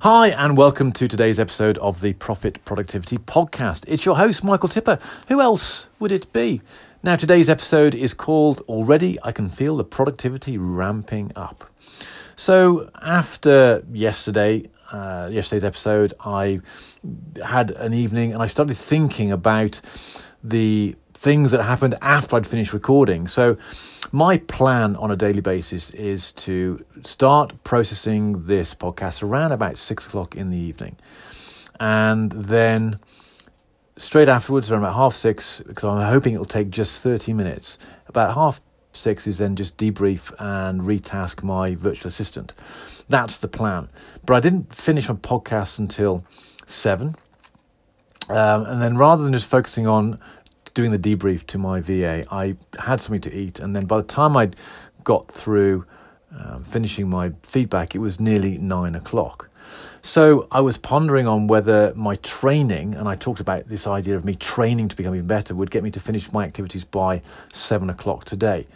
Hi, and welcome to today's episode of the Profit Productivity Podcast. It's your host, Michael Tipper. Who else would it be? Now, today's episode is called Already I Can Feel the Productivity Ramping Up. So, after yesterday, uh, yesterday's episode, I had an evening and I started thinking about the things that happened after I'd finished recording. So, my plan on a daily basis is to start processing this podcast around about six o'clock in the evening. And then straight afterwards, around about half six, because I'm hoping it'll take just 30 minutes, about half six is then just debrief and retask my virtual assistant. That's the plan. But I didn't finish my podcast until seven. Um, and then rather than just focusing on doing the debrief to my VA, I had something to eat, and then by the time I'd got through um, finishing my feedback, it was nearly nine o'clock. So I was pondering on whether my training, and I talked about this idea of me training to become even better, would get me to finish my activities by seven o'clock today.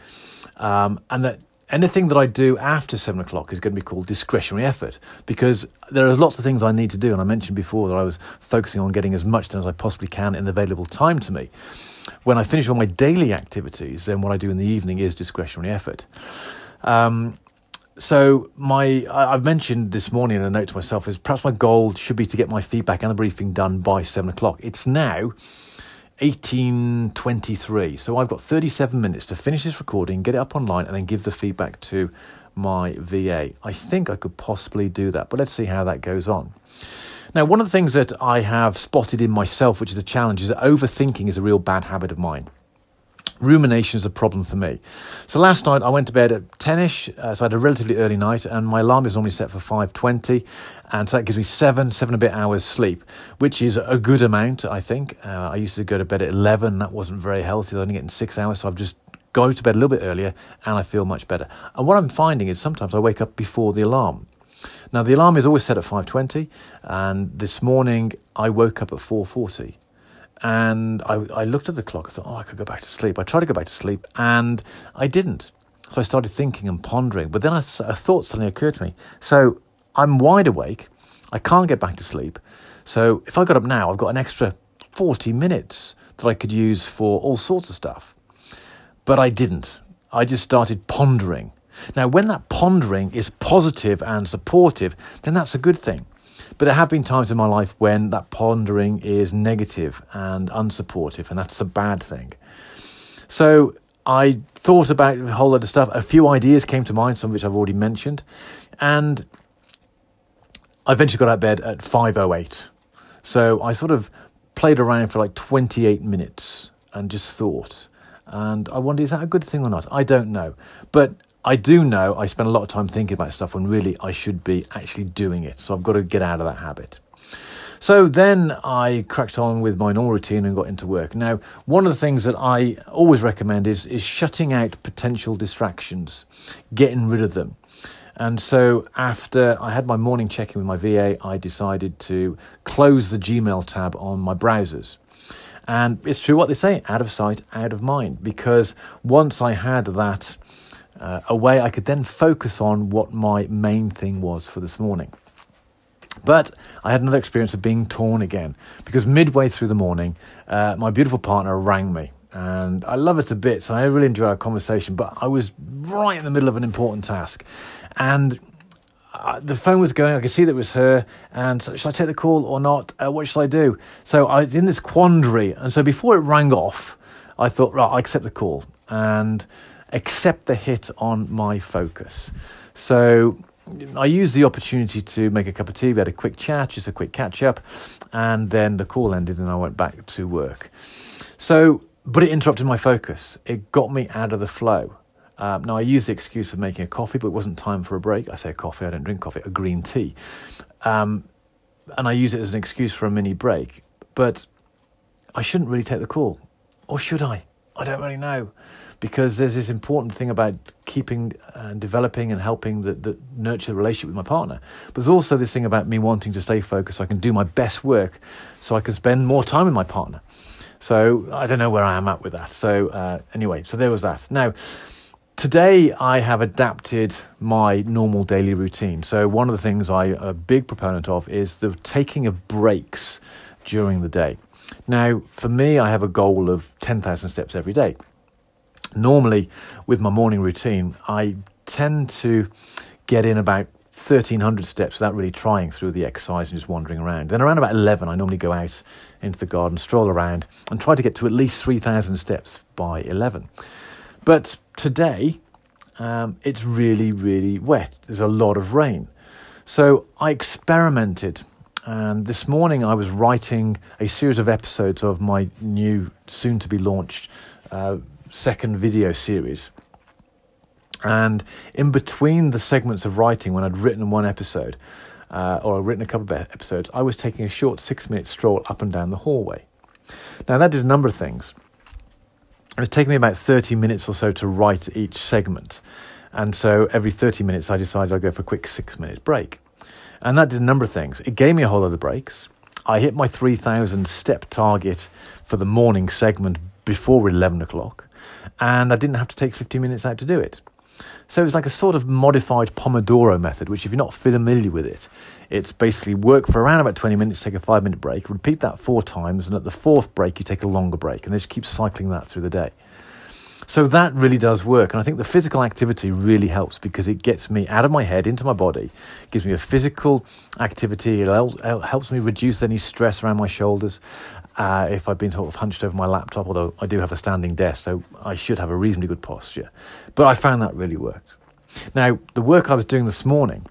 Um, and that anything that I do after seven o'clock is going to be called discretionary effort because there are lots of things I need to do. And I mentioned before that I was focusing on getting as much done as I possibly can in the available time to me. When I finish all my daily activities, then what I do in the evening is discretionary effort. Um, so my I've mentioned this morning in a note to myself is perhaps my goal should be to get my feedback and the briefing done by seven o'clock. It's now 1823. So I've got 37 minutes to finish this recording, get it up online, and then give the feedback to my VA. I think I could possibly do that, but let's see how that goes on. Now, one of the things that I have spotted in myself, which is a challenge, is that overthinking is a real bad habit of mine. Rumination is a problem for me. So last night I went to bed at 10ish, uh, so I had a relatively early night, and my alarm is normally set for 5.20, and so that gives me seven, seven a bit hours sleep, which is a good amount, I think. Uh, I used to go to bed at 11, that wasn't very healthy, I was only getting six hours, so I've just go to bed a little bit earlier, and I feel much better. And what I'm finding is sometimes I wake up before the alarm. Now the alarm is always set at 5:20 and this morning I woke up at 4:40 and I, I looked at the clock. I thought, oh, I could go back to sleep. I tried to go back to sleep, and I didn't. So I started thinking and pondering. But then a, a thought suddenly occurred to me. So I'm wide awake. I can't get back to sleep. So if I got up now, I've got an extra 40 minutes that I could use for all sorts of stuff. But I didn't. I just started pondering. Now, when that pondering is positive and supportive, then that's a good thing. But there have been times in my life when that pondering is negative and unsupportive, and that's a bad thing. So I thought about a whole lot of stuff. A few ideas came to mind, some of which I've already mentioned, and I eventually got out of bed at 5:08. So I sort of played around for like 28 minutes and just thought. And I wonder, is that a good thing or not? I don't know. But I do know I spend a lot of time thinking about stuff when really I should be actually doing it. So I've got to get out of that habit. So then I cracked on with my normal routine and got into work. Now, one of the things that I always recommend is, is shutting out potential distractions, getting rid of them. And so after I had my morning check in with my VA, I decided to close the Gmail tab on my browsers. And it's true what they say out of sight, out of mind, because once I had that uh, a way I could then focus on what my main thing was for this morning. But I had another experience of being torn again because midway through the morning, uh, my beautiful partner rang me. And I love it a bit, so I really enjoy our conversation. But I was right in the middle of an important task. And uh, the phone was going. I could see that it was her. And so, should I take the call or not? Uh, what should I do? So I was in this quandary. And so before it rang off, I thought, right, I accept the call. And accept the hit on my focus. So I used the opportunity to make a cup of tea. We had a quick chat, just a quick catch up, and then the call ended and I went back to work. So, but it interrupted my focus. It got me out of the flow. Um, now, I used the excuse of making a coffee, but it wasn't time for a break. I say coffee, I don't drink coffee, a green tea. Um, and I use it as an excuse for a mini break. But I shouldn't really take the call. Or should I? I don't really know because there's this important thing about keeping and developing and helping the nurture the relationship with my partner. But there's also this thing about me wanting to stay focused so I can do my best work so I can spend more time with my partner. So I don't know where I am at with that. So uh, anyway, so there was that. Now, today I have adapted my normal daily routine. So one of the things I'm a big proponent of is the taking of breaks during the day. Now, for me, I have a goal of 10,000 steps every day. Normally, with my morning routine, I tend to get in about 1300 steps without really trying through the exercise and just wandering around. Then around about 11, I normally go out into the garden, stroll around, and try to get to at least 3000 steps by 11. But today, um, it's really, really wet. There's a lot of rain. So I experimented. And this morning I was writing a series of episodes of my new, soon to be launched uh, second video series. And in between the segments of writing, when I'd written one episode, uh, or I'd written a couple of episodes, I was taking a short six minute stroll up and down the hallway. Now, that did a number of things. It was taking me about 30 minutes or so to write each segment. And so every 30 minutes, I decided I'd go for a quick six minute break. And that did a number of things. It gave me a whole lot of breaks. I hit my 3,000 step target for the morning segment before 11 o'clock. And I didn't have to take 15 minutes out to do it. So it's like a sort of modified Pomodoro method, which, if you're not familiar with it, it's basically work for around about 20 minutes, take a five minute break, repeat that four times, and at the fourth break, you take a longer break, and they just keep cycling that through the day. So that really does work. And I think the physical activity really helps because it gets me out of my head into my body, gives me a physical activity. It helps me reduce any stress around my shoulders. Uh, if I've been sort of hunched over my laptop, although I do have a standing desk, so I should have a reasonably good posture. But I found that really worked. Now, the work I was doing this morning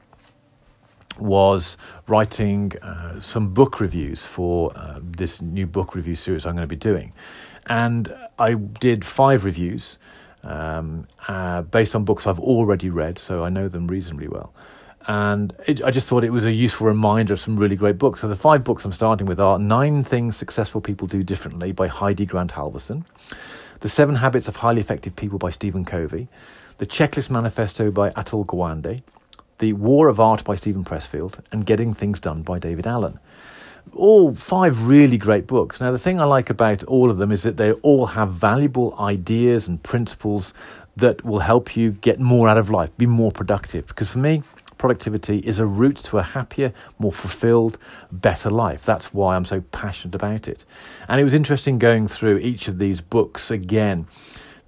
was writing uh, some book reviews for uh, this new book review series I'm going to be doing. And I did five reviews um, uh, based on books I've already read, so I know them reasonably well. And it, I just thought it was a useful reminder of some really great books. So the five books I'm starting with are Nine Things Successful People Do Differently by Heidi Grant Halvorson, The Seven Habits of Highly Effective People by Stephen Covey, The Checklist Manifesto by Atul Gawande, The War of Art by Steven Pressfield, and Getting Things Done by David Allen all five really great books. Now, the thing I like about all of them is that they all have valuable ideas and principles that will help you get more out of life, be more productive. Because for me, productivity is a route to a happier, more fulfilled, better life. That's why I'm so passionate about it. And it was interesting going through each of these books again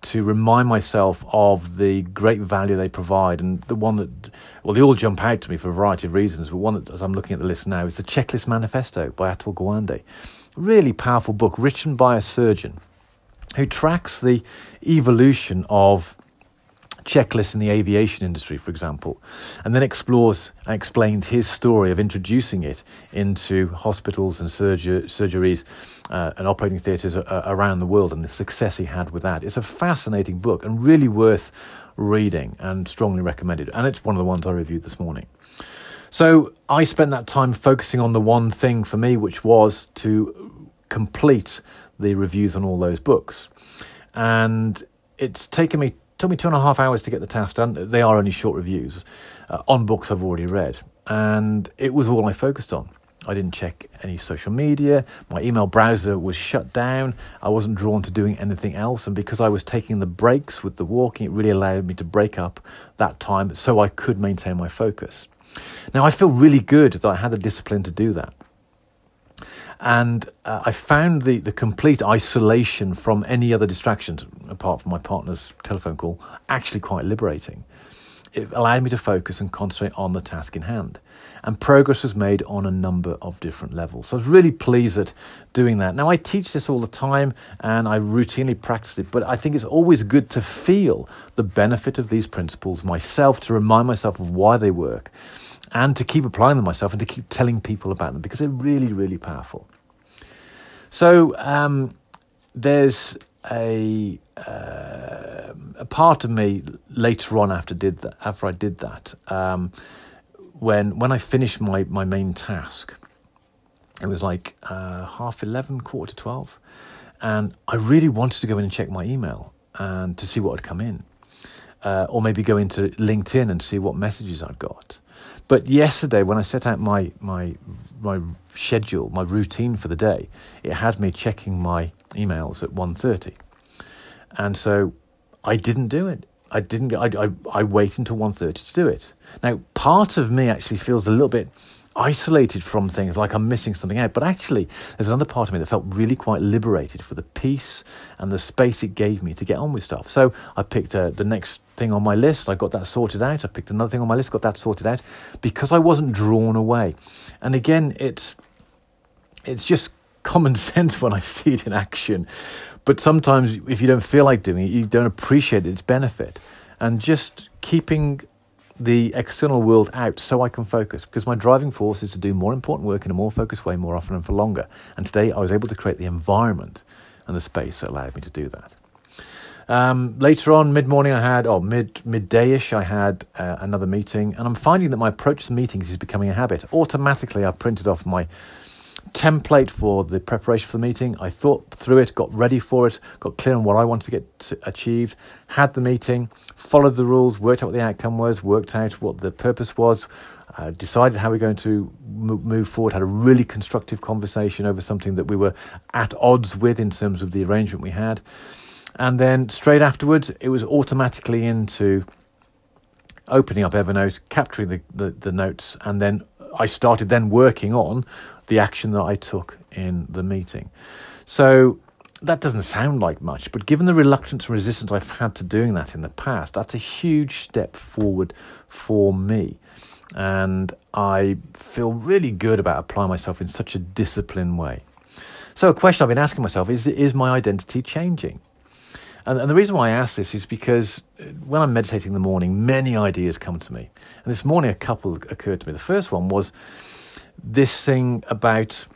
to remind myself of the great value they provide. And the one that, well, they all jump out to me for a variety of reasons, but one that, as I'm looking at the list now, is the Checklist Manifesto by Atul Gawande. Really powerful book written by a surgeon who tracks the evolution of checklists in the aviation industry, for example, and then explores and explains his story of introducing it into hospitals and surger- surgeries uh, and operating theatres uh, around the world and the success he had with that. It's a fascinating book and really worth reading and strongly recommended. And it's one of the ones I reviewed this morning. So I spent that time focusing on the one thing for me, which was to complete the reviews on all those books. And it's taken me took me two and a half hours to get the task done. They are only short reviews uh, on books I've already read, and it was all I focused on. I didn't check any social media. My email browser was shut down. I wasn't drawn to doing anything else. And because I was taking the breaks with the walking, it really allowed me to break up that time so I could maintain my focus. Now, I feel really good that I had the discipline to do that. And uh, I found the, the complete isolation from any other distractions, apart from my partner's telephone call, actually quite liberating. It allowed me to focus and concentrate on the task in hand. And progress was made on a number of different levels. So I was really pleased at doing that. Now, I teach this all the time and I routinely practice it, but I think it's always good to feel the benefit of these principles myself, to remind myself of why they work and to keep applying them myself and to keep telling people about them because they're really, really powerful. So um, there's a uh, a part of me later on after did that after I did that um, when when I finished my my main task. It was like uh, half eleven, quarter to twelve, and I really wanted to go in and check my email and to see what had come in, uh, or maybe go into LinkedIn and see what messages I'd got. But yesterday, when I set out my my my schedule, my routine for the day, it had me checking my emails at 1.30. And so I didn't do it. I didn't. I, I, I wait until 1.30 to do it. Now, part of me actually feels a little bit isolated from things, like I'm missing something out. But actually, there's another part of me that felt really quite liberated for the peace and the space it gave me to get on with stuff. So I picked uh, the next thing on my list. I got that sorted out. I picked another thing on my list, got that sorted out because I wasn't drawn away. And again, it's it's just common sense when I see it in action. But sometimes, if you don't feel like doing it, you don't appreciate its benefit. And just keeping the external world out so I can focus because my driving force is to do more important work in a more focused way more often and for longer. And today I was able to create the environment and the space that allowed me to do that. Um, later on, mid morning, I had, or mid middayish, I had uh, another meeting, and I'm finding that my approach to meetings is becoming a habit. Automatically, I printed off my template for the preparation for the meeting. I thought through it, got ready for it, got clear on what I wanted to get to achieved, had the meeting, followed the rules, worked out what the outcome was, worked out what the purpose was, uh, decided how we're going to move forward, had a really constructive conversation over something that we were at odds with in terms of the arrangement we had. And then straight afterwards, it was automatically into opening up Evernote, capturing the, the, the notes, and then I started then working on the action that I took in the meeting. So that doesn't sound like much, but given the reluctance and resistance I've had to doing that in the past, that's a huge step forward for me. And I feel really good about applying myself in such a disciplined way. So, a question I've been asking myself is Is my identity changing? And, and, the reason why I ask this is because when I'm meditating in the morning, many ideas come to me. And this morning, a couple occurred to me. The first one was this thing about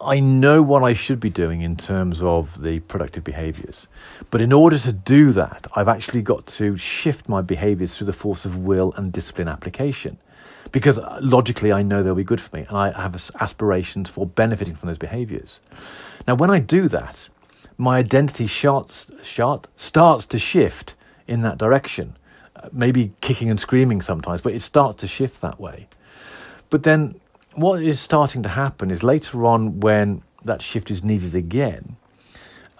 I know what I should be doing in terms of the productive behaviors. But in order to do that, I've actually got to shift my behaviors through the force of will and discipline application. Because uh, logically, I know they'll be good for me, and I have aspirations for benefiting from those behaviors. Now, when I do that, my identity starts, starts to shift in that direction. Uh, maybe kicking and screaming sometimes, but it starts to shift that way. But then what is starting to happen is later on, when that shift is needed again,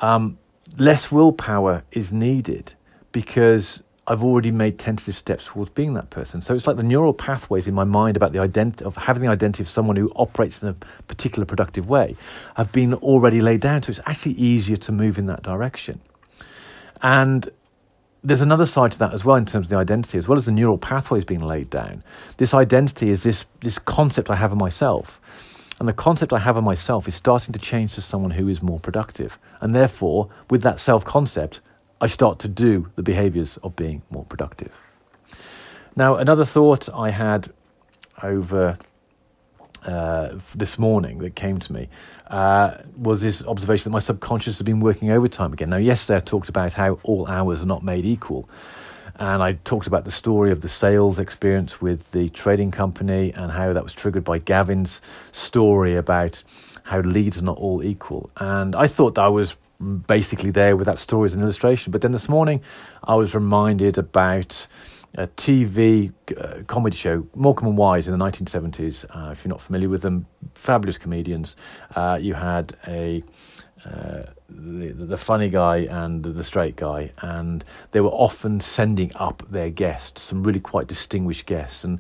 um, less willpower is needed because I've already made tentative steps towards being that person. So it's like the neural pathways in my mind about the identity of having the identity of someone who operates in a particular productive way have been already laid down. So it's actually easier to move in that direction. And there's another side to that as well in terms of the identity, as well as the neural pathways being laid down. This identity is this, this concept I have of myself. And the concept I have of myself is starting to change to someone who is more productive. And therefore, with that self concept, I start to do the behaviors of being more productive. Now, another thought I had over uh, this morning that came to me uh, was this observation that my subconscious has been working overtime again. Now, yesterday I talked about how all hours are not made equal. And I talked about the story of the sales experience with the trading company and how that was triggered by Gavin's story about how leads are not all equal. And I thought that I was basically there with that story as an illustration. But then this morning I was reminded about a TV uh, comedy show, Morecambe and Wise, in the 1970s. Uh, if you're not familiar with them, fabulous comedians. Uh, you had a uh, the, the funny guy and the, straight guy, and they were often sending up their guests, some really quite distinguished guests, and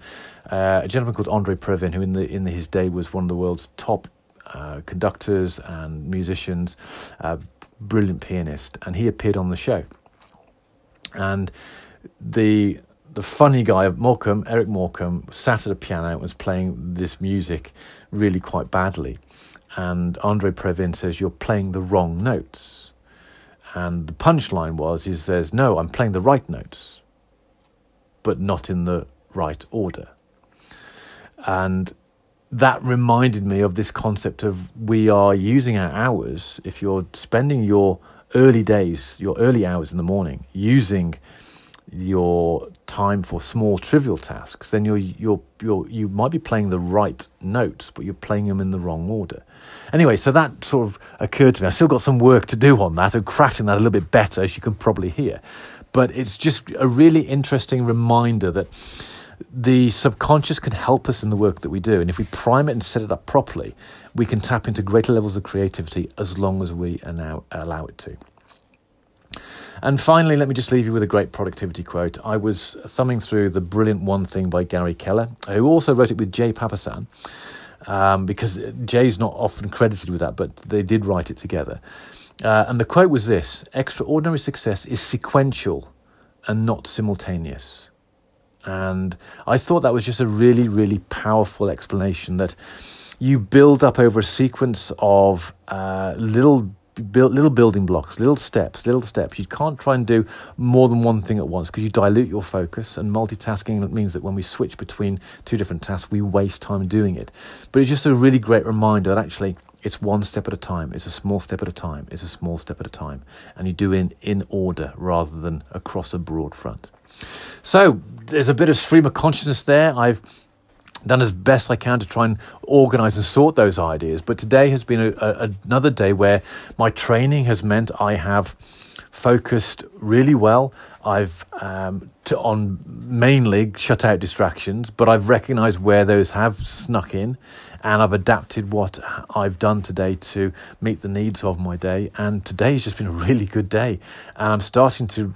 uh, a gentleman called Andre Previn, who in the in his day was one of the world's top uh, conductors and musicians, a brilliant pianist, and he appeared on the show, and the the funny guy of Morecambe, Eric Morecambe, sat at a piano and was playing this music really quite badly. And Andre Previn says, You're playing the wrong notes. And the punchline was, He says, No, I'm playing the right notes, but not in the right order. And that reminded me of this concept of we are using our hours. If you're spending your early days, your early hours in the morning, using your time for small trivial tasks, then you're, you're, you're, you might be playing the right notes, but you're playing them in the wrong order. Anyway, so that sort of occurred to me. I still got some work to do on that and crafting that a little bit better, as you can probably hear. But it's just a really interesting reminder that the subconscious can help us in the work that we do. And if we prime it and set it up properly, we can tap into greater levels of creativity as long as we allow, allow it to. And finally, let me just leave you with a great productivity quote. I was thumbing through The Brilliant One Thing by Gary Keller, who also wrote it with Jay Papasan, um, because Jay's not often credited with that, but they did write it together. Uh, and the quote was this Extraordinary success is sequential and not simultaneous. And I thought that was just a really, really powerful explanation that you build up over a sequence of uh, little build, little building blocks, little steps, little steps. You can't try and do more than one thing at once because you dilute your focus. And multitasking means that when we switch between two different tasks, we waste time doing it. But it's just a really great reminder that actually it's one step at a time. It's a small step at a time. It's a small step at a time. And you do it in order rather than across a broad front. So there's a bit of stream of consciousness there. I've done as best I can to try and organize and sort those ideas. But today has been a, a, another day where my training has meant I have focused really well. I've um, to, on mainly shut out distractions, but I've recognized where those have snuck in, and I've adapted what I've done today to meet the needs of my day. And today has just been a really good day, and I'm starting to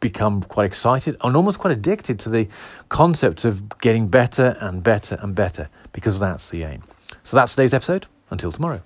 become quite excited and almost quite addicted to the concept of getting better and better and better because that's the aim. So that's today's episode. Until tomorrow.